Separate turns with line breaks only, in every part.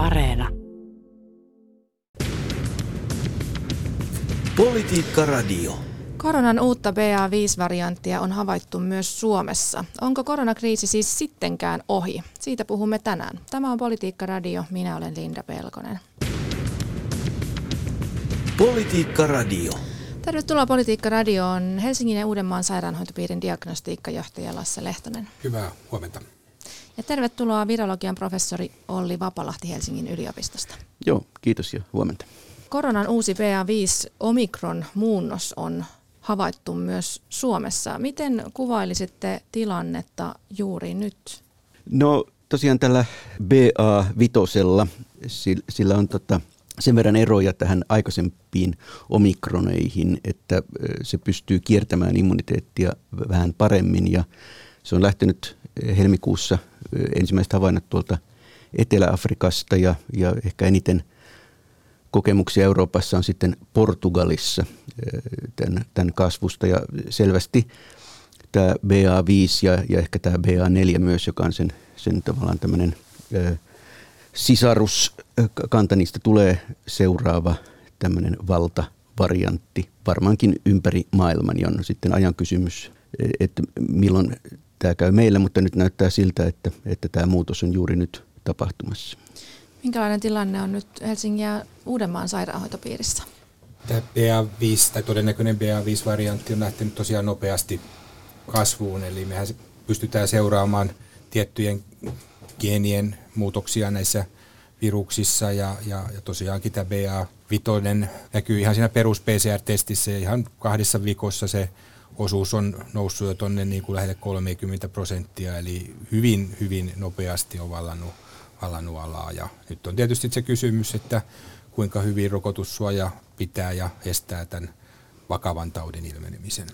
Areena.
Politiikka Radio.
Koronan uutta BA5-varianttia on havaittu myös Suomessa. Onko koronakriisi siis sittenkään ohi? Siitä puhumme tänään. Tämä on Politiikka Radio. Minä olen Linda Pelkonen.
Politiikka Radio.
Tervetuloa Politiikka Radioon. Helsingin ja Uudenmaan sairaanhoitopiirin diagnostiikkajohtaja Lasse Lehtonen.
Hyvää huomenta.
Ja tervetuloa virologian professori Olli Vapalahti Helsingin yliopistosta.
Joo, kiitos ja huomenta.
Koronan uusi BA5 Omikron muunnos on havaittu myös Suomessa. Miten kuvailisitte tilannetta juuri nyt?
No tosiaan tällä BA5, sillä on tota, sen verran eroja tähän aikaisempiin omikroneihin, että se pystyy kiertämään immuniteettia vähän paremmin ja se on lähtenyt helmikuussa ensimmäiset havainnot tuolta Etelä-Afrikasta ja, ja ehkä eniten kokemuksia Euroopassa on sitten Portugalissa tämän, tämän kasvusta. Ja selvästi tämä BA5 ja, ja ehkä tämä BA4 myös, joka on sen, sen tavallaan tämmöinen sisaruskanta, niistä tulee seuraava tämmöinen valtavariantti varmaankin ympäri maailman ja on sitten ajan kysymys, että milloin tämä käy meillä, mutta nyt näyttää siltä, että, että tämä muutos on juuri nyt tapahtumassa.
Minkälainen tilanne on nyt Helsingin ja Uudenmaan sairaanhoitopiirissä?
Tämä BA5 tai todennäköinen BA5-variantti on lähtenyt tosiaan nopeasti kasvuun, eli mehän pystytään seuraamaan tiettyjen geenien muutoksia näissä viruksissa ja, ja, ja tosiaankin tämä BA5 näkyy ihan siinä perus PCR-testissä ihan kahdessa viikossa se osuus on noussut jo tuonne niin kuin lähelle 30 prosenttia, eli hyvin, hyvin nopeasti on vallannut, vallannut alaa. Ja nyt on tietysti se kysymys, että kuinka hyvin rokotussuoja pitää ja estää tämän vakavan taudin ilmenemisen.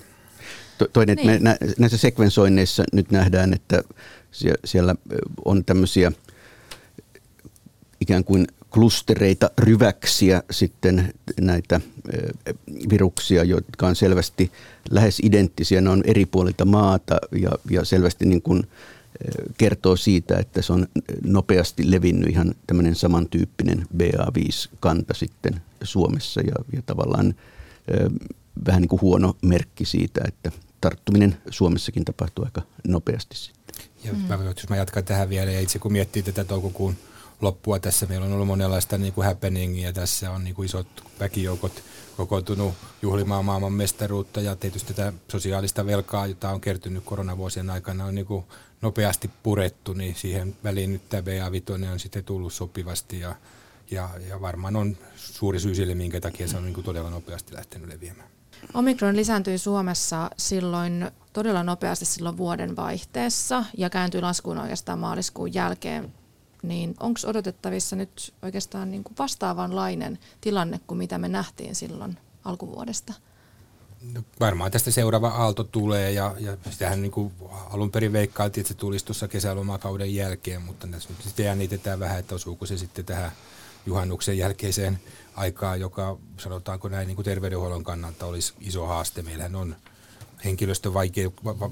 Toinen, niin. me näissä sekvensoinneissa nyt nähdään, että siellä on tämmöisiä ikään kuin klustereita, ryväksiä sitten näitä viruksia, jotka on selvästi lähes identtisiä. Ne on eri puolilta maata ja, ja selvästi niin kuin kertoo siitä, että se on nopeasti levinnyt ihan tämmöinen samantyyppinen BA5-kanta sitten Suomessa ja, ja tavallaan vähän niin kuin huono merkki siitä, että tarttuminen Suomessakin tapahtuu aika nopeasti sitten.
Ja mm. jos mä jatkan tähän vielä, ja itse kun miettii tätä toukokuun loppua tässä. Meillä on ollut monenlaista niin kuin happeningia. Tässä on niin kuin isot väkijoukot kokoontunut juhlimaan maailman mestaruutta ja tietysti tätä sosiaalista velkaa, jota on kertynyt koronavuosien aikana, on niin kuin nopeasti purettu, niin siihen väliin nyt tämä BA5 on sitten tullut sopivasti ja, ja, ja varmaan on suuri syy sille, minkä takia se on niin kuin todella nopeasti lähtenyt leviämään.
Omikron lisääntyi Suomessa silloin todella nopeasti silloin vuoden vaihteessa ja kääntyi laskuun oikeastaan maaliskuun jälkeen niin onko odotettavissa nyt oikeastaan niin kuin vastaavanlainen tilanne kuin mitä me nähtiin silloin alkuvuodesta?
No, varmaan tästä seuraava aalto tulee ja, ja sitähän niin kuin alun perin veikkailtiin, että se tulisi tuossa kesälomakauden jälkeen, mutta tässä nyt sitten jännitetään vähän, että osuuko se sitten tähän juhannuksen jälkeiseen aikaan, joka sanotaanko näin niin kuin terveydenhuollon kannalta olisi iso haaste. Meillähän on henkilöstön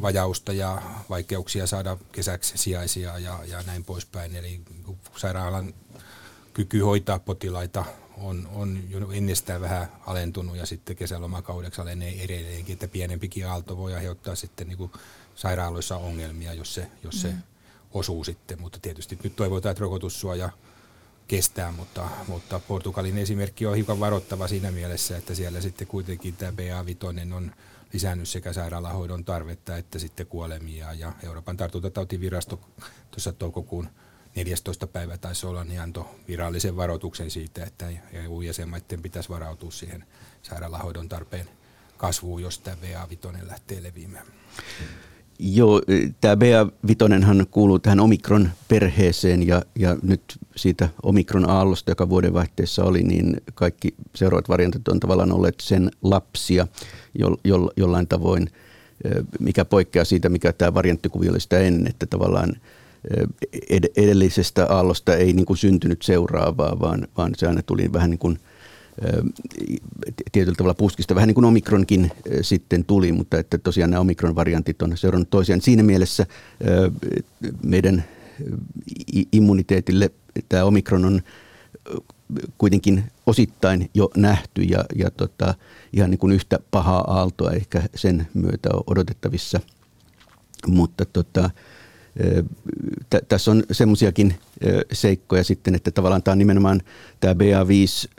vajausta ja vaikeuksia saada kesäksi sijaisia ja, ja näin poispäin. Eli sairaalan kyky hoitaa potilaita on, on jo ennestään vähän alentunut ja sitten kesälomakaudeksi alenee edelleenkin, että pienempikin aalto voi aiheuttaa sitten niin sairaaloissa ongelmia, jos se, jos se mm. osuu sitten, mutta tietysti nyt toivotaan, että rokotussuoja kestää, mutta, mutta Portugalin esimerkki on hiukan varoittava siinä mielessä, että siellä sitten kuitenkin tämä BA5 on lisännyt sekä sairaalahoidon tarvetta että sitten kuolemia. Ja Euroopan tartuntatautivirasto tuossa toukokuun 14. päivä taisi olla, niin antoi virallisen varoituksen siitä, että EU-jäsenmaiden pitäisi varautua siihen sairaalahoidon tarpeen kasvuun, jos tämä BA5 lähtee leviämään.
Joo, tämä BA5 kuuluu tähän Omikron perheeseen ja, ja nyt siitä Omikron aallosta, joka vuodenvaihteessa oli, niin kaikki seuraavat variantit on tavallaan olleet sen lapsia jo, jo, jollain tavoin, mikä poikkeaa siitä, mikä tämä varianttikuvio oli sitä ennen, että tavallaan ed- edellisestä aallosta ei niin kuin syntynyt seuraavaa, vaan, vaan se aina tuli vähän niin kuin tietyllä tavalla puskista, vähän niin kuin Omikronkin sitten tuli, mutta että tosiaan nämä Omikron-variantit on seurannut toisiaan. Siinä mielessä meidän immuniteetille tämä Omikron on kuitenkin osittain jo nähty ja, ja tota, ihan niin kuin yhtä pahaa aaltoa ehkä sen myötä on odotettavissa. Mutta tota, tässä on semmoisiakin seikkoja sitten, että tavallaan tämä on nimenomaan tämä BA5,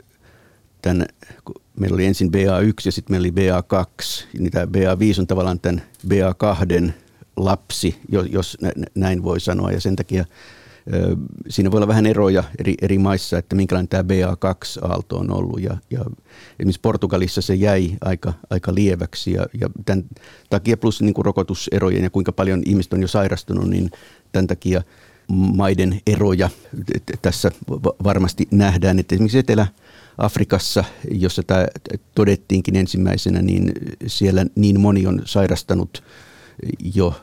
tämän, meillä oli ensin BA1 ja sitten meillä oli BA2, niin tämä BA5 on tavallaan tämän BA2 lapsi, jos näin voi sanoa, ja sen takia Siinä voi olla vähän eroja eri, eri maissa, että minkälainen tämä BA2-aalto on ollut. Ja, ja esimerkiksi Portugalissa se jäi aika, aika lieväksi ja, ja tämän takia plus niin kuin rokotuserojen ja kuinka paljon ihmiset on jo sairastunut, niin tämän takia maiden eroja tässä varmasti nähdään. Että esimerkiksi Etelä-Afrikassa, jossa tämä todettiinkin ensimmäisenä, niin siellä niin moni on sairastanut jo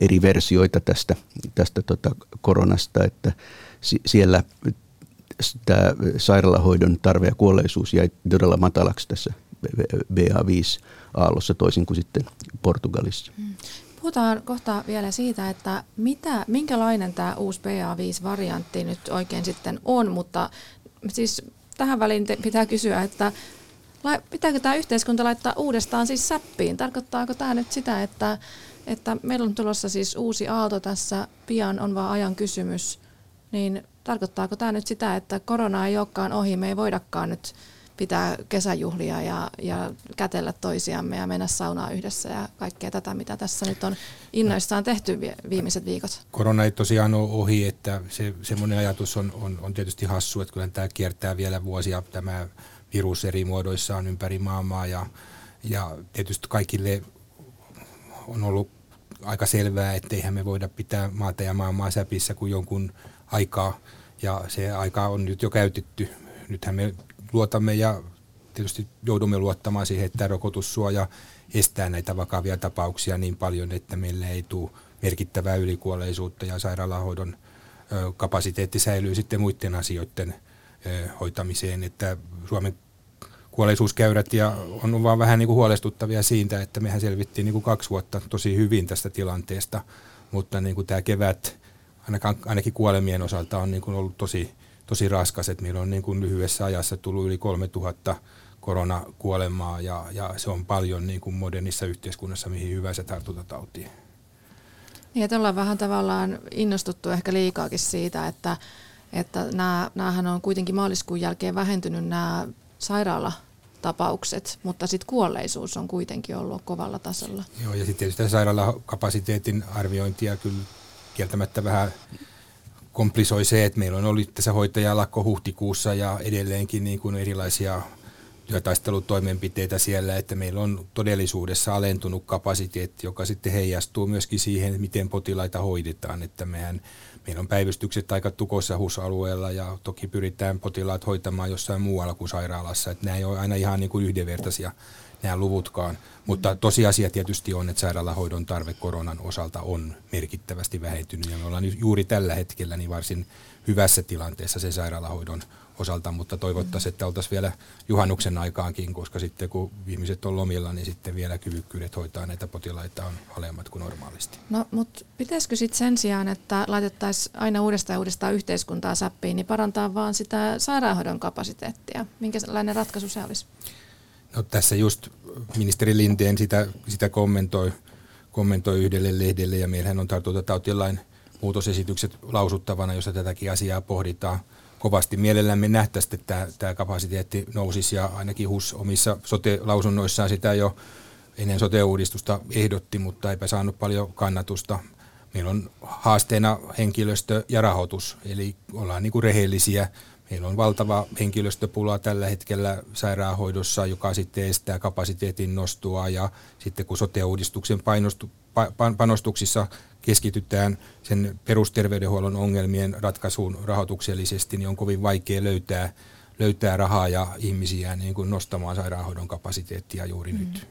eri versioita tästä, tästä tota koronasta, että siellä tämä sairaalahoidon tarve ja kuolleisuus jäi todella matalaksi tässä BA5-aallossa toisin kuin sitten Portugalissa. Mm.
Puhutaan kohta vielä siitä, että mitä, minkälainen tämä uusi BA5-variantti nyt oikein sitten on, mutta siis tähän väliin pitää kysyä, että pitääkö tämä yhteiskunta laittaa uudestaan siis säppiin? Tarkoittaako tämä nyt sitä, että, että meillä on tulossa siis uusi aalto tässä, pian on vaan ajan kysymys, niin tarkoittaako tämä nyt sitä, että korona ei olekaan ohi, me ei voidakaan nyt pitää kesäjuhlia ja, ja kätellä toisiamme ja mennä saunaan yhdessä ja kaikkea tätä, mitä tässä nyt on innoissaan tehty viimeiset viikot.
Korona ei tosiaan ole ohi, että se, semmoinen ajatus on, on, on tietysti hassu, että kyllä tämä kiertää vielä vuosia tämä virus eri muodoissaan ympäri maailmaa ja, ja tietysti kaikille on ollut aika selvää, että eihän me voida pitää maata ja maailmaa säpissä kuin jonkun aikaa ja se aika on nyt jo käytetty. Nythän me luotamme ja tietysti joudumme luottamaan siihen, että rokotussuoja estää näitä vakavia tapauksia niin paljon, että meillä ei tule merkittävää ylikuolleisuutta ja sairaalahoidon kapasiteetti säilyy sitten muiden asioiden hoitamiseen, että Suomen kuolleisuuskäyrät ja on vaan vähän niin kuin huolestuttavia siitä, että mehän selvittiin niin kuin kaksi vuotta tosi hyvin tästä tilanteesta, mutta niin kuin tämä kevät ainakin kuolemien osalta on niin kuin ollut tosi, tosi raskas, että meillä on niin kuin lyhyessä ajassa tullut yli 3000 koronakuolemaa ja, ja se on paljon niin kuin modernissa yhteiskunnassa, mihin hyvä se tartuntatautiin.
Niin, että ollaan vähän tavallaan innostuttu ehkä liikaakin siitä, että että nämä, näähän on kuitenkin maaliskuun jälkeen vähentynyt nämä sairaalatapaukset, mutta sitten kuolleisuus on kuitenkin ollut kovalla tasolla.
Joo, ja sitten tietysti sairaalakapasiteetin arviointia kyllä kieltämättä vähän komplisoi se, että meillä on ollut tässä hoitajalakko huhtikuussa ja edelleenkin niin kuin erilaisia työtaistelutoimenpiteitä siellä, että meillä on todellisuudessa alentunut kapasiteetti, joka sitten heijastuu myöskin siihen, miten potilaita hoidetaan, että mehän meillä on päivystykset aika tukossa HUS-alueella ja toki pyritään potilaat hoitamaan jossain muualla kuin sairaalassa. Että nämä ei ole aina ihan niin kuin yhdenvertaisia nämä luvutkaan, mutta tosiasia tietysti on, että sairaalahoidon tarve koronan osalta on merkittävästi vähentynyt ja me ollaan juuri tällä hetkellä niin varsin hyvässä tilanteessa se sairaalahoidon osalta, mutta toivottaisiin, että oltaisiin vielä juhannuksen aikaankin, koska sitten kun ihmiset on lomilla, niin sitten vielä kyvykkyydet hoitaa näitä potilaita on alemmat kuin normaalisti.
No, mutta pitäisikö sitten sen sijaan, että laitettaisiin aina uudestaan ja uudestaan yhteiskuntaa säppiin, niin parantaa vaan sitä sairaanhoidon kapasiteettia? Minkälainen ratkaisu se olisi?
No tässä just ministeri Linteen sitä, sitä kommentoi, kommentoi yhdelle lehdelle ja meillähän on tartuntatautilain muutosesitykset lausuttavana, jossa tätäkin asiaa pohditaan kovasti mielellämme nähtäisiin, että tämä, kapasiteetti nousisi ja ainakin HUS omissa sote-lausunnoissaan sitä jo ennen sote-uudistusta ehdotti, mutta eipä saanut paljon kannatusta. Meillä on haasteena henkilöstö ja rahoitus, eli ollaan niin kuin rehellisiä. Meillä on valtava henkilöstöpula tällä hetkellä sairaanhoidossa, joka sitten estää kapasiteetin nostoa ja sitten kun sote-uudistuksen panostuksissa keskitytään sen perusterveydenhuollon ongelmien ratkaisuun rahoituksellisesti, niin on kovin vaikea löytää, löytää rahaa ja ihmisiä niin kuin nostamaan sairaanhoidon kapasiteettia juuri mm. nyt.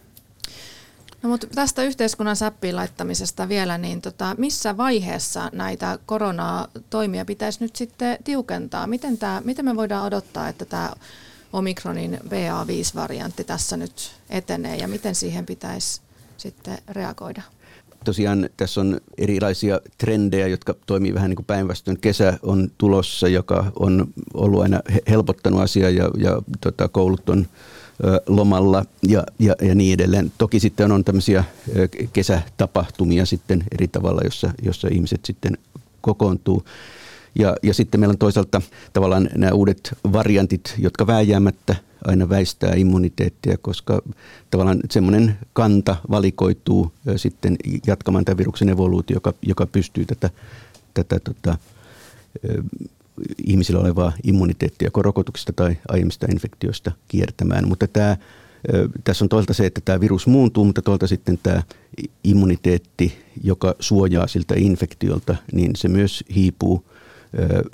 No, mutta tästä yhteiskunnan säppiin laittamisesta vielä, niin tota, missä vaiheessa näitä koronatoimia pitäisi nyt sitten tiukentaa? Miten, tämä, miten me voidaan odottaa, että tämä Omikronin BA5-variantti tässä nyt etenee ja miten siihen pitäisi sitten reagoida?
tosiaan tässä on erilaisia trendejä, jotka toimii vähän niin kuin päinvastoin. Kesä on tulossa, joka on ollut aina helpottanut asiaa ja, ja tota, koulut on lomalla ja, ja, ja niin edelleen. Toki sitten on tämmöisiä kesätapahtumia sitten eri tavalla, jossa, jossa ihmiset sitten kokoontuu. Ja, ja sitten meillä on toisaalta tavallaan nämä uudet variantit, jotka vääjäämättä aina väistää immuniteettia, koska tavallaan semmoinen kanta valikoituu sitten jatkamaan tämän viruksen evoluutio, joka, joka pystyy tätä, tätä tota, ihmisillä olevaa immuniteettia joko rokotuksista tai aiemmista infektioista kiertämään. Mutta tämä, tässä on toisaalta se, että tämä virus muuntuu, mutta toisaalta sitten tämä immuniteetti, joka suojaa siltä infektiolta, niin se myös hiipuu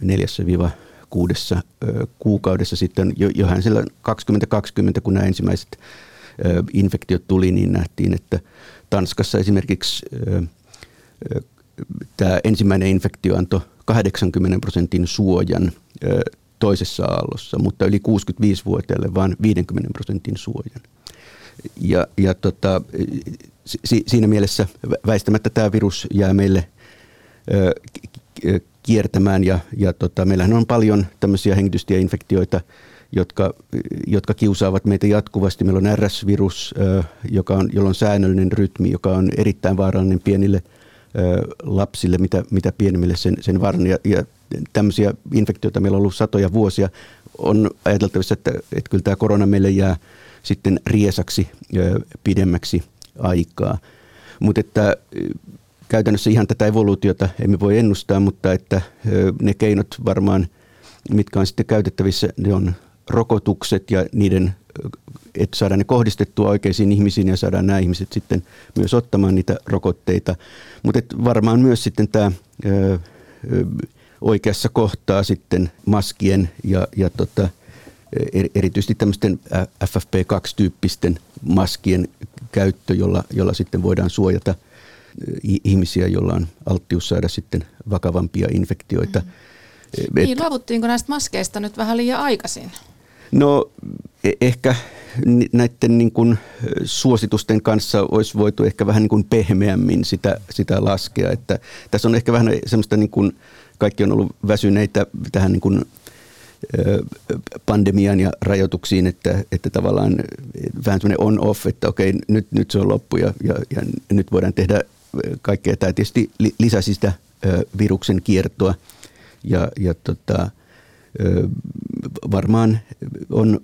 neljässä kuudessa kuukaudessa sitten, jo, johan sillä 2020, kun nämä ensimmäiset infektiot tuli, niin nähtiin, että Tanskassa esimerkiksi tämä ensimmäinen infektio antoi 80 prosentin suojan toisessa aallossa, mutta yli 65-vuotiaille vain 50 prosentin suojan. Ja, ja tota, si, siinä mielessä väistämättä tämä virus jää meille ö, kiertämään ja, ja tota, meillähän on paljon tämmöisiä hengitystieinfektioita, jotka, jotka kiusaavat meitä jatkuvasti. Meillä on RS-virus, joka on, jolla on säännöllinen rytmi, joka on erittäin vaarallinen pienille lapsille, mitä, mitä pienemmille sen, sen varan. Ja, ja tämmöisiä infektioita meillä on ollut satoja vuosia. On ajateltavissa, että, että kyllä tämä korona meille jää sitten riesaksi pidemmäksi aikaa. Mutta että käytännössä ihan tätä evoluutiota emme voi ennustaa, mutta että ne keinot varmaan, mitkä on sitten käytettävissä, ne on rokotukset ja niiden, että saadaan ne kohdistettua oikeisiin ihmisiin ja saadaan nämä ihmiset sitten myös ottamaan niitä rokotteita. Mutta varmaan myös sitten tämä oikeassa kohtaa sitten maskien ja, ja tota, erityisesti tämmöisten FFP2-tyyppisten maskien käyttö, jolla, jolla sitten voidaan suojata – ihmisiä, joilla on alttius saada sitten vakavampia infektioita. Mm.
Et, niin, luovuttiinko näistä maskeista nyt vähän liian aikaisin?
No e- ehkä näiden niin kuin suositusten kanssa olisi voitu ehkä vähän niin kuin pehmeämmin sitä, sitä laskea. Että tässä on ehkä vähän semmoista, niin kuin kaikki on ollut väsyneitä tähän niin kuin pandemian ja rajoituksiin, että, että tavallaan vähän semmoinen on-off, että okei, nyt, nyt se on loppu ja, ja, ja nyt voidaan tehdä kaikkea. Tämä tietysti lisäsi sitä viruksen kiertoa ja, ja tota, varmaan on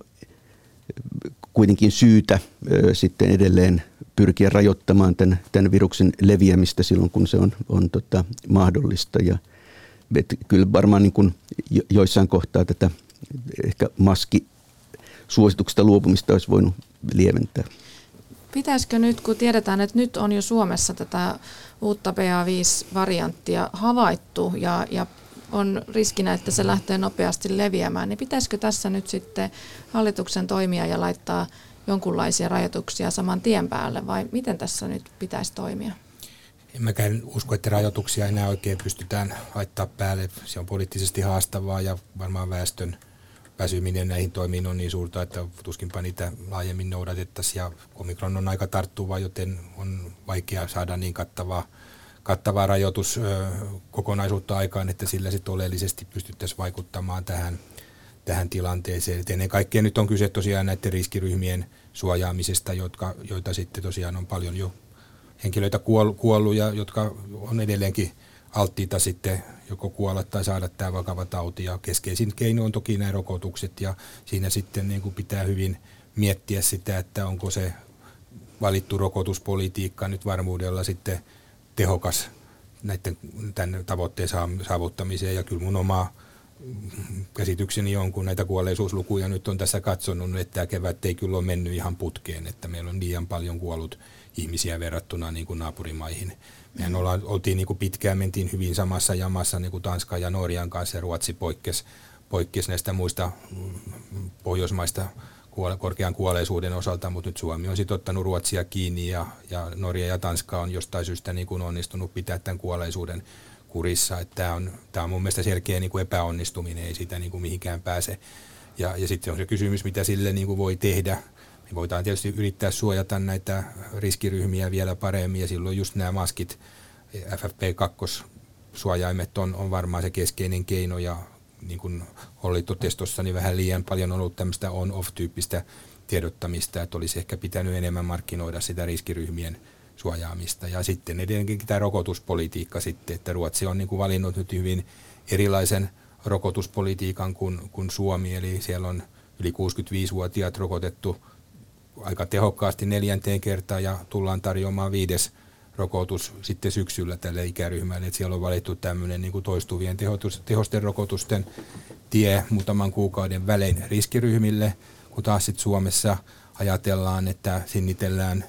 kuitenkin syytä sitten edelleen pyrkiä rajoittamaan tämän, tämän viruksen leviämistä silloin, kun se on, on tota, mahdollista. Ja, et kyllä varmaan niin kuin joissain kohtaa tätä ehkä maski suosituksesta luopumista olisi voinut lieventää.
Pitäisikö nyt, kun tiedetään, että nyt on jo Suomessa tätä uutta BA5-varianttia havaittu ja, ja on riskinä, että se lähtee nopeasti leviämään, niin pitäisikö tässä nyt sitten hallituksen toimia ja laittaa jonkunlaisia rajoituksia saman tien päälle vai miten tässä nyt pitäisi toimia?
En mäkään usko, että rajoituksia enää oikein pystytään laittaa päälle. Se on poliittisesti haastavaa ja varmaan väestön väsyminen näihin toimiin on niin suurta, että tuskinpa niitä laajemmin noudatettaisiin. Ja omikron on aika tarttuva, joten on vaikea saada niin kattavaa, kattavaa rajoituskokonaisuutta aikaan, että sillä sitten oleellisesti pystyttäisiin vaikuttamaan tähän, tähän tilanteeseen. Et ennen kaikkea nyt on kyse tosiaan näiden riskiryhmien suojaamisesta, jotka, joita sitten tosiaan on paljon jo henkilöitä kuollut ja jotka on edelleenkin alttiita sitten joko kuolla tai saada tämä vakava tauti. Ja keskeisin keino on toki nämä rokotukset ja siinä sitten niin kuin pitää hyvin miettiä sitä, että onko se valittu rokotuspolitiikka nyt varmuudella sitten tehokas näiden tämän tavoitteen saavuttamiseen. Ja kyllä mun oma käsitykseni on, kun näitä kuolleisuuslukuja nyt on tässä katsonut, että tämä kevät ei kyllä ole mennyt ihan putkeen, että meillä on liian paljon kuollut ihmisiä verrattuna niin kuin naapurimaihin. Mehän olla, oltiin niin kuin pitkään, mentiin hyvin samassa jamassa niin kuin Tanskan ja Norjan kanssa ja Ruotsi poikkesi, poikkesi näistä muista mm, pohjoismaista korkean kuolleisuuden osalta, mutta nyt Suomi on sitten ottanut Ruotsia kiinni ja, ja Norja ja Tanska on jostain syystä niin kuin onnistunut pitää tämän kuolleisuuden kurissa. Tämä on, on mun mielestä selkeä niin kuin epäonnistuminen, ei sitä niin kuin mihinkään pääse. Ja, ja sitten on se kysymys, mitä sille niin kuin voi tehdä voidaan tietysti yrittää suojata näitä riskiryhmiä vielä paremmin ja silloin just nämä maskit, FFP2 suojaimet on, on varmaan se keskeinen keino ja niin kuin Olli totesi tuossa, niin vähän liian paljon on ollut tämmöistä on-off-tyyppistä tiedottamista, että olisi ehkä pitänyt enemmän markkinoida sitä riskiryhmien suojaamista. Ja sitten edelleenkin tämä rokotuspolitiikka sitten, että Ruotsi on niin kuin valinnut nyt hyvin erilaisen rokotuspolitiikan kuin, kuin Suomi, eli siellä on yli 65-vuotiaat rokotettu aika tehokkaasti neljänteen kertaan ja tullaan tarjoamaan viides rokotus sitten syksyllä tälle ikäryhmälle. että siellä on valittu tämmöinen niin kuin toistuvien tehosten rokotusten tie muutaman kuukauden välein riskiryhmille, kun taas sitten Suomessa ajatellaan, että sinnitellään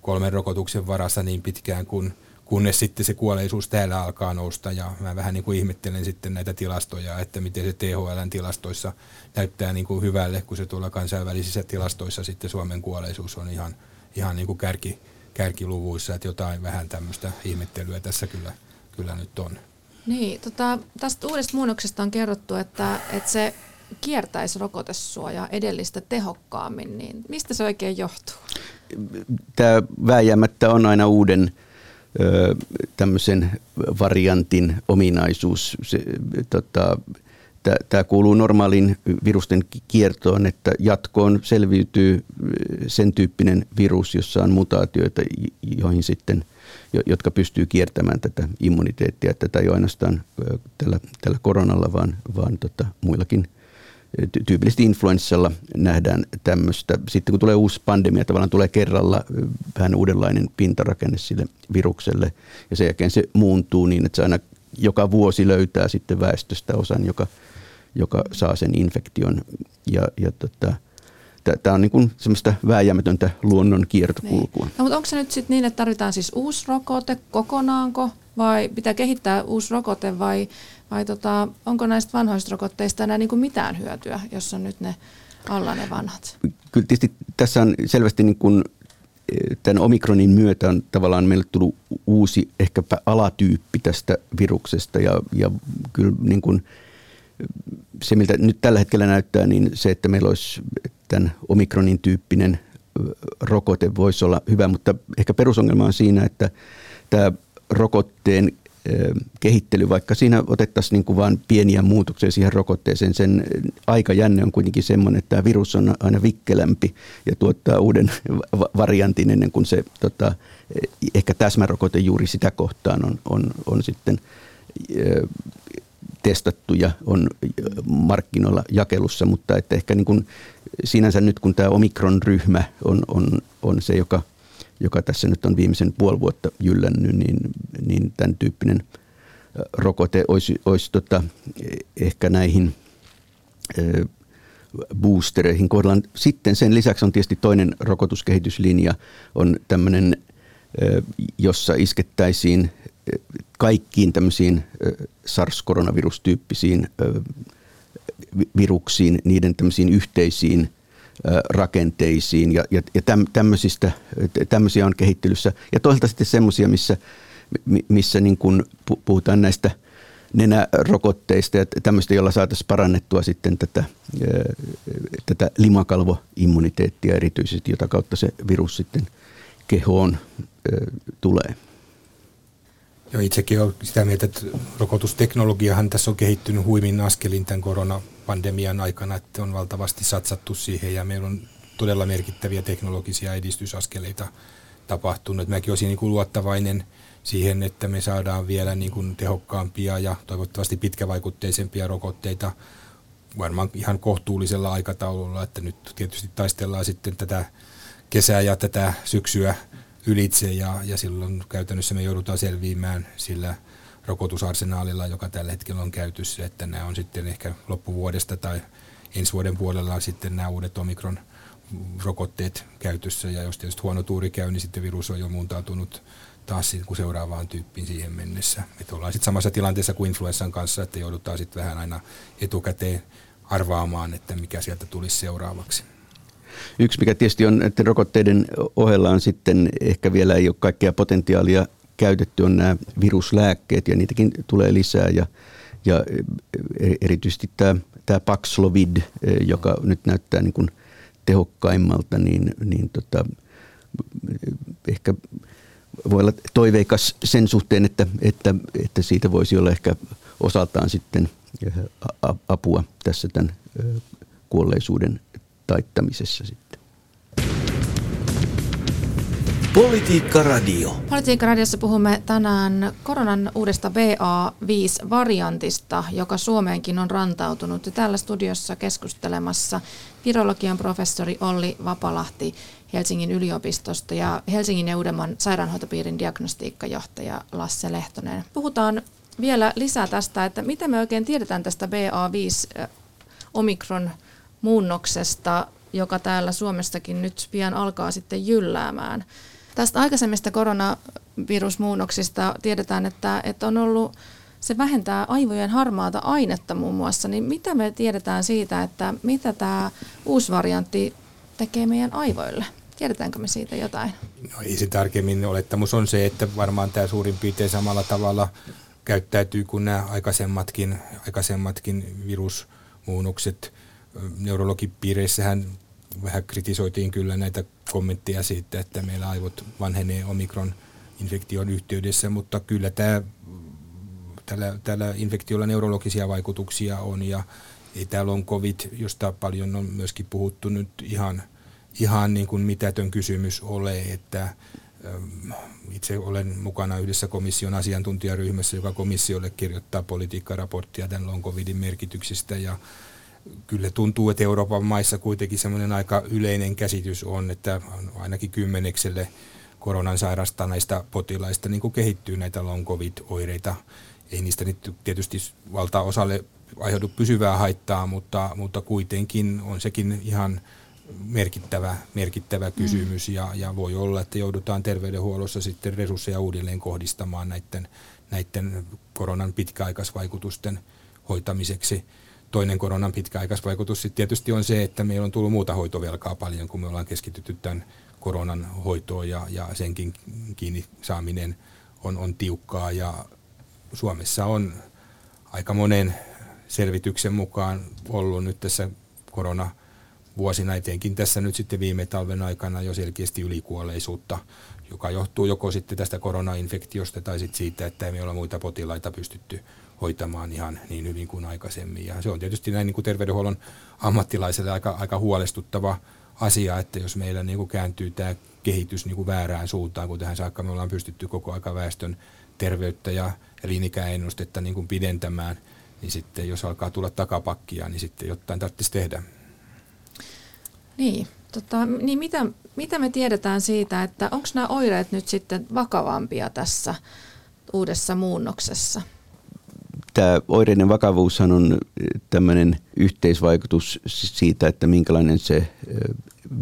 kolmen rokotuksen varassa niin pitkään, kun, kunnes sitten se kuolleisuus täällä alkaa nousta. Ja mä vähän niin kuin ihmettelen sitten näitä tilastoja, että miten se THLn tilastoissa näyttää niin kuin hyvälle, kun se tuolla kansainvälisissä tilastoissa sitten Suomen kuolleisuus on ihan, ihan niin kuin kärki, kärkiluvuissa, että jotain vähän tämmöistä ihmettelyä tässä kyllä, kyllä nyt on.
Niin, tota, tästä uudesta muunnoksesta on kerrottu, että, että se kiertäisi rokotesuojaa edellistä tehokkaammin, niin mistä se oikein johtuu?
Tämä vääjäämättä on aina uuden tämmöisen variantin ominaisuus. Se, tota, Tämä kuuluu normaalin virusten kiertoon, että jatkoon selviytyy sen tyyppinen virus, jossa on mutaatioita, joihin sitten, jotka pystyy kiertämään tätä immuniteettia. Tätä ei ainoastaan tällä, tällä koronalla, vaan, vaan tota, muillakin tyypillisesti influenssalla nähdään tämmöistä. Sitten kun tulee uusi pandemia, tavallaan tulee kerralla vähän uudenlainen pintarakenne sille virukselle ja sen jälkeen se muuntuu niin, että se aina joka vuosi löytää sitten väestöstä osan, joka – joka saa sen infektion. Ja, ja tota, Tämä on niin semmoista vääjäämätöntä luonnon kiertokulkua.
Niin. No, mutta onko se nyt sitten niin, että tarvitaan siis uusi rokote kokonaanko vai pitää kehittää uusi rokote vai, vai tota, onko näistä vanhoista rokotteista enää niin kuin mitään hyötyä, jos on nyt ne alla ne vanhat?
Kyllä tietysti tässä on selvästi niin kuin eh, tämän omikronin myötä on tavallaan meille tullut uusi ehkäpä alatyyppi tästä viruksesta ja, ja kyllä niin kuin – se, miltä nyt tällä hetkellä näyttää, niin se, että meillä olisi tämän omikronin tyyppinen rokote voisi olla hyvä, mutta ehkä perusongelma on siinä, että tämä rokotteen kehittely, vaikka siinä otettaisiin niin kuin vain pieniä muutoksia siihen rokotteeseen, sen aikajänne on kuitenkin semmoinen, että tämä virus on aina vikkelämpi ja tuottaa uuden variantin ennen kuin se tota, ehkä täsmärokote juuri sitä kohtaan on, on, on sitten testattu ja on markkinoilla jakelussa, mutta että ehkä niin kuin sinänsä nyt kun tämä Omikron-ryhmä on, on, on se, joka, joka tässä nyt on viimeisen puoli vuotta jyllännyt, niin, niin tämän tyyppinen rokote olisi, olisi tota, ehkä näihin boostereihin kohdallaan. Sitten sen lisäksi on tietysti toinen rokotuskehityslinja, on tämmöinen, jossa iskettäisiin kaikkiin tämmöisiin SARS-koronavirustyyppisiin viruksiin, niiden tämmöisiin yhteisiin rakenteisiin ja, ja, ja tämmöisistä, tämmöisiä on kehittelyssä. Ja toisaalta sitten semmoisia, missä, missä niin kuin puhutaan näistä nenärokotteista ja tämmöistä, jolla saataisiin parannettua sitten tätä, tätä limakalvoimmuniteettia erityisesti, jota kautta se virus sitten kehoon tulee.
Joo, itsekin olen sitä mieltä, että rokotusteknologiahan tässä on kehittynyt huimin askelin tämän koronapandemian aikana, että on valtavasti satsattu siihen ja meillä on todella merkittäviä teknologisia edistysaskeleita tapahtunut. Mäkin olisin niin kuin luottavainen siihen, että me saadaan vielä niin kuin tehokkaampia ja toivottavasti pitkävaikutteisempia rokotteita varmaan ihan kohtuullisella aikataululla, että nyt tietysti taistellaan sitten tätä kesää ja tätä syksyä ylitse ja, ja silloin käytännössä me joudutaan selviämään sillä rokotusarsenaalilla, joka tällä hetkellä on käytössä, että nämä on sitten ehkä loppuvuodesta tai ensi vuoden puolella on sitten nämä uudet omikron rokotteet käytössä ja jos tietysti huono tuuri käy, niin sitten virus on jo muuntautunut taas kuin seuraavaan tyyppiin siihen mennessä. Että ollaan sitten samassa tilanteessa kuin influenssan kanssa, että joudutaan sitten vähän aina etukäteen arvaamaan, että mikä sieltä tulisi seuraavaksi.
Yksi, mikä tietysti on että rokotteiden ohella on sitten ehkä vielä ei ole kaikkea potentiaalia käytetty, on nämä viruslääkkeet ja niitäkin tulee lisää. Ja, ja erityisesti tämä, tämä Paxlovid, joka nyt näyttää niin kuin tehokkaimmalta, niin, niin tota, ehkä voi olla toiveikas sen suhteen, että, että, että siitä voisi olla ehkä osaltaan sitten apua tässä tämän kuolleisuuden taittamisessa sitten.
Politiikka Radio.
Politiikka Radiossa puhumme tänään koronan uudesta BA5-variantista, joka Suomeenkin on rantautunut. Ja täällä studiossa keskustelemassa virologian professori Olli Vapalahti Helsingin yliopistosta ja Helsingin ja Uudenmaan sairaanhoitopiirin diagnostiikkajohtaja Lasse Lehtonen. Puhutaan vielä lisää tästä, että mitä me oikein tiedetään tästä BA5 Omikron muunnoksesta, joka täällä Suomessakin nyt pian alkaa sitten jylläämään. Tästä aikaisemmista koronavirusmuunnoksista tiedetään, että, että on ollut, se vähentää aivojen harmaata ainetta muun muassa, niin mitä me tiedetään siitä, että mitä tämä uusi variantti tekee meidän aivoille? Tiedetäänkö me siitä jotain?
No ei se tarkemmin. Olettamus on se, että varmaan tämä suurin piirtein samalla tavalla käyttäytyy kuin nämä aikaisemmatkin, aikaisemmatkin virusmuunnokset. Neurologipiireissähän vähän kritisoitiin kyllä näitä kommentteja siitä, että meillä aivot vanhenee omikron infektion yhteydessä, mutta kyllä tämä, tällä, tällä infektiolla neurologisia vaikutuksia on ja ei täällä on COVID, josta paljon on myöskin puhuttu nyt ihan, ihan niin kuin mitätön kysymys ole, että ähm, itse olen mukana yhdessä komission asiantuntijaryhmässä, joka komissiolle kirjoittaa politiikkaraporttia tämän long covidin merkityksistä ja kyllä tuntuu, että Euroopan maissa kuitenkin semmoinen aika yleinen käsitys on, että ainakin kymmenekselle koronan sairastaneista potilaista niin kuin kehittyy näitä long covid-oireita. Ei niistä nyt tietysti valtaosalle aiheudu pysyvää haittaa, mutta, mutta kuitenkin on sekin ihan merkittävä, merkittävä mm. kysymys mm. ja, ja voi olla, että joudutaan terveydenhuollossa sitten resursseja uudelleen kohdistamaan näiden, näiden koronan pitkäaikaisvaikutusten hoitamiseksi toinen koronan pitkäaikaisvaikutus sitten tietysti on se, että meillä on tullut muuta hoitovelkaa paljon, kun me ollaan keskitytty tämän koronan hoitoon ja, ja senkin kiinni saaminen on, on tiukkaa. Ja Suomessa on aika monen selvityksen mukaan ollut nyt tässä korona vuosina, etenkin tässä nyt sitten viime talven aikana jo selkeästi ylikuolleisuutta, joka johtuu joko sitten tästä koronainfektiosta tai sitten siitä, että ei olla muita potilaita pystytty hoitamaan ihan niin hyvin kuin aikaisemmin. Ja se on tietysti näin niin kuin terveydenhuollon ammattilaiselle aika, aika huolestuttava asia, että jos meillä niin kuin kääntyy tämä kehitys niin kuin väärään suuntaan, kun tähän saakka me ollaan pystytty koko aika väestön terveyttä ja elinikäennustetta niin kuin pidentämään, niin sitten jos alkaa tulla takapakkia, niin sitten jotain tarvitsisi tehdä.
Niin, tota, niin mitä, mitä me tiedetään siitä, että onko nämä oireet nyt sitten vakavampia tässä uudessa muunnoksessa?
Tämä oireiden vakavuushan on tämmöinen yhteisvaikutus siitä, että minkälainen se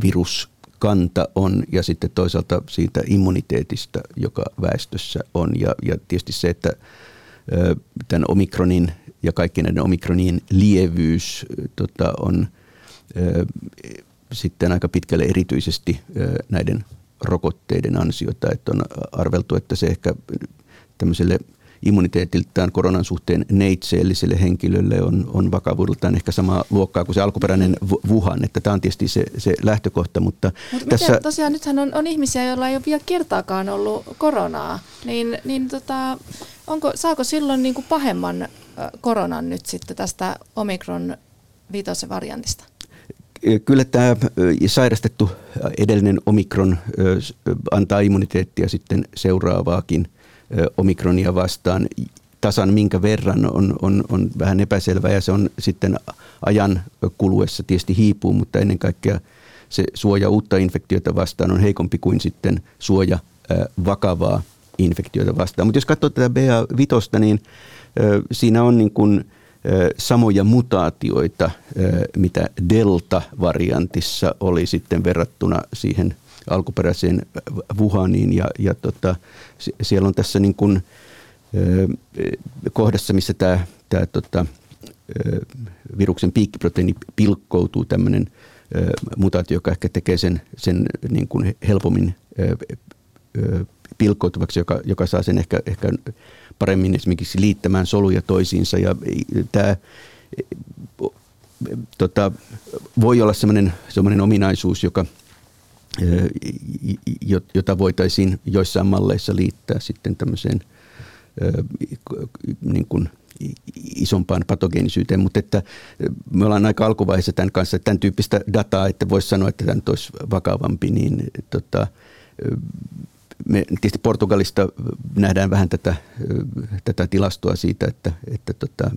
viruskanta on ja sitten toisaalta siitä immuniteetista, joka väestössä on. Ja, ja tietysti se, että tämän omikronin ja kaikki näiden omikronien lievyys tota, on sitten aika pitkälle erityisesti näiden rokotteiden ansiota, että on arveltu, että se ehkä tämmöiselle immuniteetiltään koronan suhteen neitseelliselle henkilölle on, on vakavuudeltaan ehkä sama luokkaa kuin se alkuperäinen Wuhan, että tämä on tietysti se, se lähtökohta. Mutta
Mut tässä... Miten, tosiaan nythän on, on ihmisiä, joilla ei ole vielä kertaakaan ollut koronaa, niin, niin tota, onko, saako silloin niin kuin pahemman koronan nyt sitten tästä omikron viitosen variantista?
Kyllä tämä sairastettu edellinen omikron antaa immuniteettia sitten seuraavaakin omikronia vastaan. Tasan minkä verran on, on, on vähän epäselvä ja se on sitten ajan kuluessa tietysti hiipuu, mutta ennen kaikkea se suoja uutta infektiota vastaan on heikompi kuin sitten suoja vakavaa infektiota vastaan. Mutta jos katsoo tätä BA5, niin siinä on niin kuin – samoja mutaatioita, mitä Delta-variantissa oli sitten verrattuna siihen alkuperäiseen Wuhaniin. Ja, ja tota, siellä on tässä niin kuin, kohdassa, missä tämä, tämä tota, viruksen piikkiproteiini pilkkoutuu, tämmöinen mutaatio, joka ehkä tekee sen, sen niin kuin helpommin pilkkoutuvaksi, joka, joka saa sen ehkä, ehkä paremmin esimerkiksi liittämään soluja toisiinsa. Ja tämä tota, voi olla sellainen, sellainen ominaisuus, joka, jota voitaisiin joissain malleissa liittää sitten tämmöiseen niin kuin isompaan patogeenisyyteen, mutta että me ollaan aika alkuvaiheessa tämän kanssa, että tämän tyyppistä dataa, että voisi sanoa, että tämä olisi vakavampi, niin tota, me tietysti Portugalista nähdään vähän tätä, tätä tilastoa siitä, että, että tota,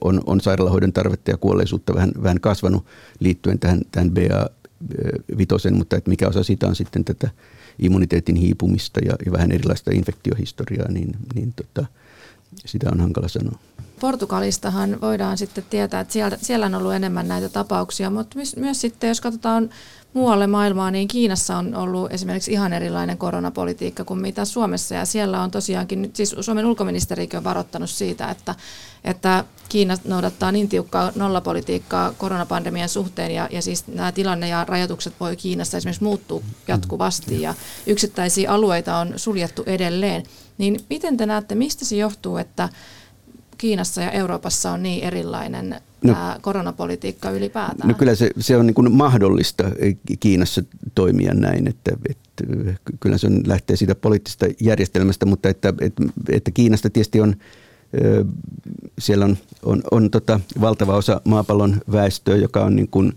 on, on sairaalahoidon tarvetta ja kuolleisuutta vähän, vähän kasvanut liittyen tähän, tähän BA-vitosen, mutta että mikä osa siitä on sitten tätä immuniteetin hiipumista ja, ja vähän erilaista infektiohistoriaa, niin, niin tota, sitä on hankala sanoa.
Portugalistahan voidaan sitten tietää, että siellä, siellä on ollut enemmän näitä tapauksia, mutta myös, myös sitten jos katsotaan muualle maailmaa, niin Kiinassa on ollut esimerkiksi ihan erilainen koronapolitiikka kuin mitä Suomessa. Ja siellä on tosiaankin, siis Suomen ulkoministerikin on varoittanut siitä, että, että Kiina noudattaa niin tiukkaa nollapolitiikkaa koronapandemian suhteen. Ja, ja siis nämä tilanne ja rajoitukset voi Kiinassa esimerkiksi muuttua jatkuvasti ja yksittäisiä alueita on suljettu edelleen. Niin miten te näette, mistä se johtuu, että Kiinassa ja Euroopassa on niin erilainen no, tämä koronapolitiikka ylipäätään?
No kyllä se, se on niin kuin mahdollista Kiinassa toimia näin, että, että kyllä se on, lähtee siitä poliittisesta järjestelmästä, mutta että, että, että Kiinasta tietysti on, siellä on, on, on tota valtava osa maapallon väestöä, joka on niin kuin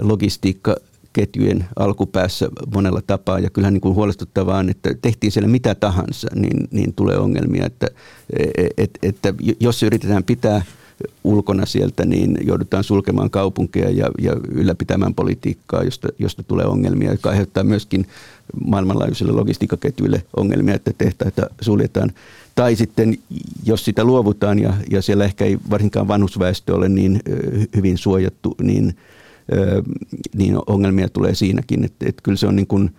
logistiikka ketjujen alkupäässä monella tapaa. Ja kyllähän niin kuin huolestuttavaa on, että tehtiin siellä mitä tahansa, niin, niin tulee ongelmia. Että, et, että jos yritetään pitää ulkona sieltä, niin joudutaan sulkemaan kaupunkeja ja, ja ylläpitämään politiikkaa, josta, josta tulee ongelmia, joka aiheuttaa myöskin maailmanlaajuisille logistiikkaketjuille ongelmia, että tehtaita suljetaan. Tai sitten, jos sitä luovutaan ja, ja siellä ehkä ei varsinkaan vanhusväestö ole niin hyvin suojattu, niin – niin ongelmia tulee siinäkin. Että, että kyllä se on niin kuin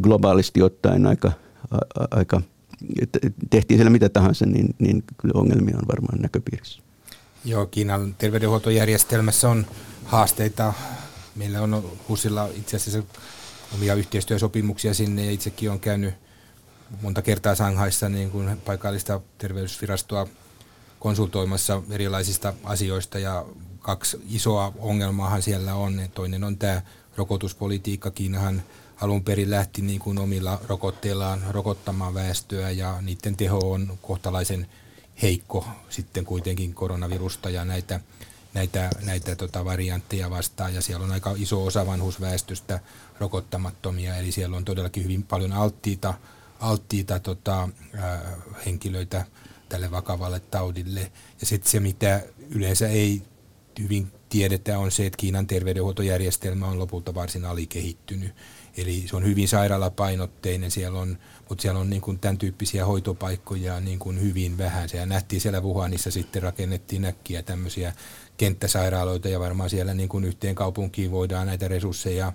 globaalisti ottaen aika, aika että tehtiin siellä mitä tahansa, niin, niin kyllä ongelmia on varmaan näköpiirissä.
Joo, Kiinan terveydenhuoltojärjestelmässä on haasteita. Meillä on HUSilla itse asiassa omia yhteistyösopimuksia sinne ja itsekin on käynyt monta kertaa Sanghaissa niin kuin paikallista terveysvirastoa konsultoimassa erilaisista asioista ja kaksi isoa ongelmaahan siellä on. Toinen on tämä rokotuspolitiikka. Kiinahan alun perin lähti niin kuin omilla rokotteillaan rokottamaan väestöä ja niiden teho on kohtalaisen heikko sitten kuitenkin koronavirusta ja näitä, näitä, näitä tota variantteja vastaan. Ja siellä on aika iso osa vanhusväestöstä rokottamattomia, eli siellä on todellakin hyvin paljon alttiita, alttiita tota, äh, henkilöitä tälle vakavalle taudille. Ja sitten se, mitä yleensä ei hyvin tiedetään, on se, että Kiinan terveydenhuoltojärjestelmä on lopulta varsin alikehittynyt. Eli se on hyvin sairaalapainotteinen, siellä on, mutta siellä on niin kuin tämän tyyppisiä hoitopaikkoja niin kuin hyvin vähän. Sehän nähtiin siellä Wuhanissa sitten rakennettiin näkkiä tämmöisiä kenttäsairaaloita ja varmaan siellä niin kuin yhteen kaupunkiin voidaan näitä resursseja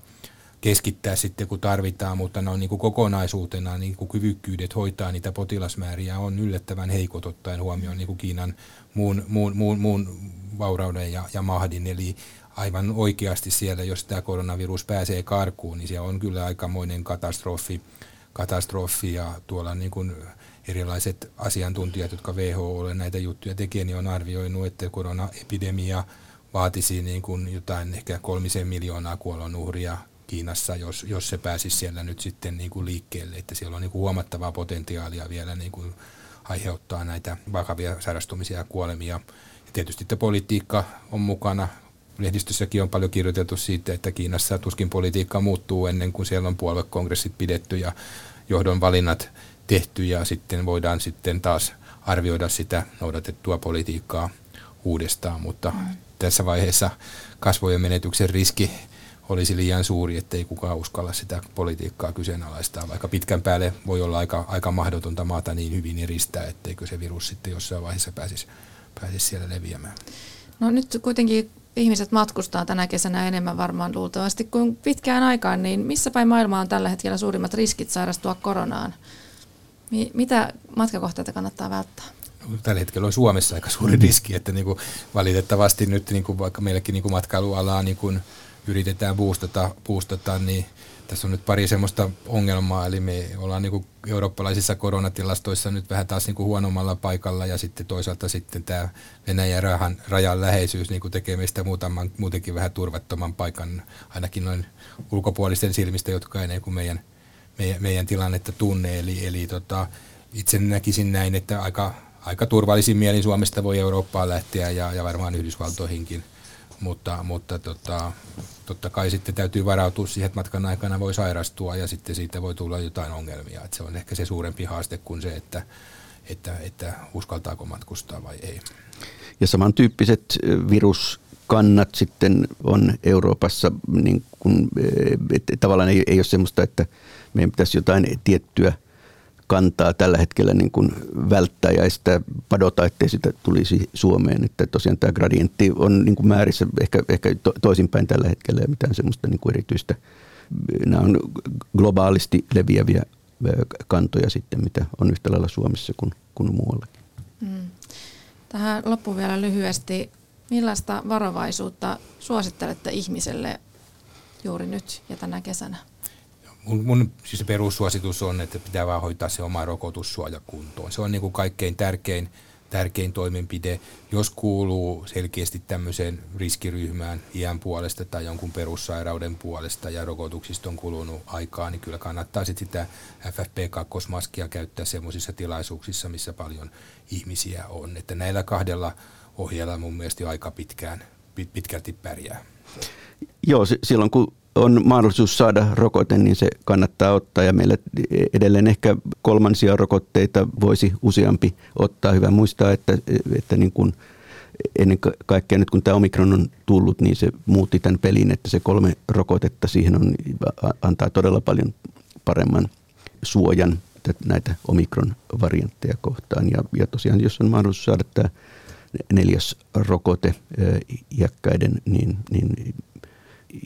keskittää sitten kun tarvitaan, mutta on niin kuin kokonaisuutena niin kuin kyvykkyydet hoitaa niitä potilasmääriä on yllättävän heikot ottaen huomioon niin kuin Kiinan muun, muun, muun, muun vaurauden ja, ja mahdin. Eli aivan oikeasti siellä, jos tämä koronavirus pääsee karkuun, niin siellä on kyllä aikamoinen katastrofi, katastrofi ja tuolla niin kuin erilaiset asiantuntijat, jotka WHO näitä juttuja tekee, niin on arvioinut, että koronaepidemia vaatisi niin kuin jotain ehkä kolmisen miljoonaa kuolonuhria Kiinassa, jos, jos se pääsisi siellä nyt sitten niin kuin liikkeelle, että siellä on niin kuin huomattavaa potentiaalia vielä niin kuin aiheuttaa näitä vakavia sairastumisia ja kuolemia. Ja tietysti että politiikka on mukana. Lehdistössäkin on paljon kirjoiteltu siitä, että Kiinassa tuskin politiikka muuttuu ennen kuin siellä on puoluekongressit pidetty ja johdon valinnat tehty ja sitten voidaan sitten taas arvioida sitä noudatettua politiikkaa uudestaan, mutta mm. tässä vaiheessa kasvojen menetyksen riski olisi liian suuri, ettei kukaan uskalla sitä politiikkaa kyseenalaistaa, vaikka pitkän päälle voi olla aika, aika mahdotonta maata niin hyvin eristää, etteikö se virus sitten jossain vaiheessa pääsisi, pääsisi siellä leviämään.
No nyt kuitenkin ihmiset matkustaa tänä kesänä enemmän varmaan luultavasti kuin pitkään aikaan, niin missä päin maailmaa on tällä hetkellä suurimmat riskit sairastua koronaan? Mitä matkakohteita kannattaa välttää?
No, tällä hetkellä on Suomessa aika suuri riski, että niin kuin valitettavasti nyt niin kuin vaikka meilläkin niin kuin matkailualaa niin kuin yritetään boostata, boostata niin tässä on nyt pari semmoista ongelmaa, eli me ollaan niin kuin eurooppalaisissa koronatilastoissa nyt vähän taas niin kuin huonommalla paikalla ja sitten toisaalta sitten tämä Venäjän rahan, rajan läheisyys niin kuin tekee meistä muutaman, muutenkin vähän turvattoman paikan, ainakin noin ulkopuolisten silmistä, jotka ei niin kuin meidän, meidän, meidän tilannetta tunne. Eli, eli tota, itse näkisin näin, että aika, aika turvallisin mielin Suomesta voi Eurooppaan lähteä ja, ja varmaan Yhdysvaltoihinkin mutta, mutta tota, totta kai sitten täytyy varautua siihen, että matkan aikana voi sairastua ja sitten siitä voi tulla jotain ongelmia. Että se on ehkä se suurempi haaste kuin se, että, että, että uskaltaako matkustaa vai ei.
Ja samantyyppiset viruskannat sitten on Euroopassa, niin kun, tavallaan ei, ei ole semmoista, että meidän pitäisi jotain tiettyä kantaa tällä hetkellä niin kuin välttää ja sitä padota, ettei sitä tulisi Suomeen. Että tosiaan tämä gradientti on niin kuin määrissä ehkä, ehkä toisinpäin tällä hetkellä ja mitään semmoista niin kuin erityistä. Nämä on globaalisti leviäviä kantoja sitten, mitä on yhtä lailla Suomessa kuin, kuin muuallakin. Hmm.
Tähän loppuun vielä lyhyesti. Millaista varovaisuutta suosittelette ihmiselle juuri nyt ja tänä kesänä?
Mun, mun siis perussuositus on, että pitää vaan hoitaa se oma rokotussuoja kuntoon. Se on niin kuin kaikkein tärkein, tärkein toimenpide. Jos kuuluu selkeästi tämmöiseen riskiryhmään iän puolesta tai jonkun perussairauden puolesta ja rokotuksista on kulunut aikaa, niin kyllä kannattaa sit sitä FFP2-maskia käyttää sellaisissa tilaisuuksissa, missä paljon ihmisiä on. Että näillä kahdella ohjeella mun mielestä jo aika pitkään, pitkälti pärjää.
Joo, silloin kun on mahdollisuus saada rokote, niin se kannattaa ottaa. Ja meillä edelleen ehkä kolmansia rokotteita voisi useampi ottaa. Hyvä muistaa, että, että niin kuin ennen kaikkea nyt kun tämä omikron on tullut, niin se muutti tämän pelin, että se kolme rokotetta siihen on, antaa todella paljon paremman suojan näitä omikron-variantteja kohtaan. Ja, ja tosiaan, jos on mahdollisuus saada tämä neljäs rokote iäkkäiden, niin, niin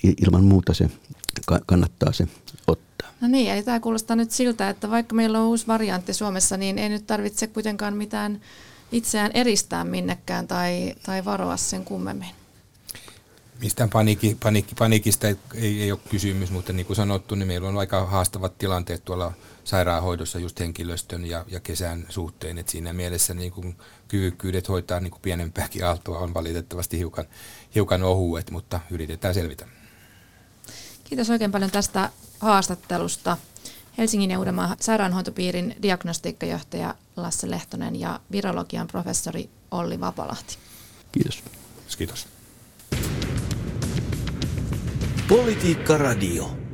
ilman muuta se kannattaa se ottaa.
No niin, eli tämä kuulostaa nyt siltä, että vaikka meillä on uusi variantti Suomessa, niin ei nyt tarvitse kuitenkaan mitään itseään eristää minnekään tai, tai varoa sen kummemmin.
Mistään paniikki, paniikki, paniikista ei, ei ole kysymys, mutta niin kuin sanottu, niin meillä on aika haastavat tilanteet tuolla sairaanhoidossa just henkilöstön ja, ja kesän suhteen. Et siinä mielessä niin kuin kyvykkyydet hoitaa niin kuin pienempääkin aaltoa on valitettavasti hiukan, hiukan ohuet, mutta yritetään selvitä.
Kiitos oikein paljon tästä haastattelusta. Helsingin ja Uudenmaan sairaanhoitopiirin diagnostiikkajohtaja Lasse Lehtonen ja virologian professori Olli Vapalahti.
Kiitos.
Kiitos.
Politiikka Radio.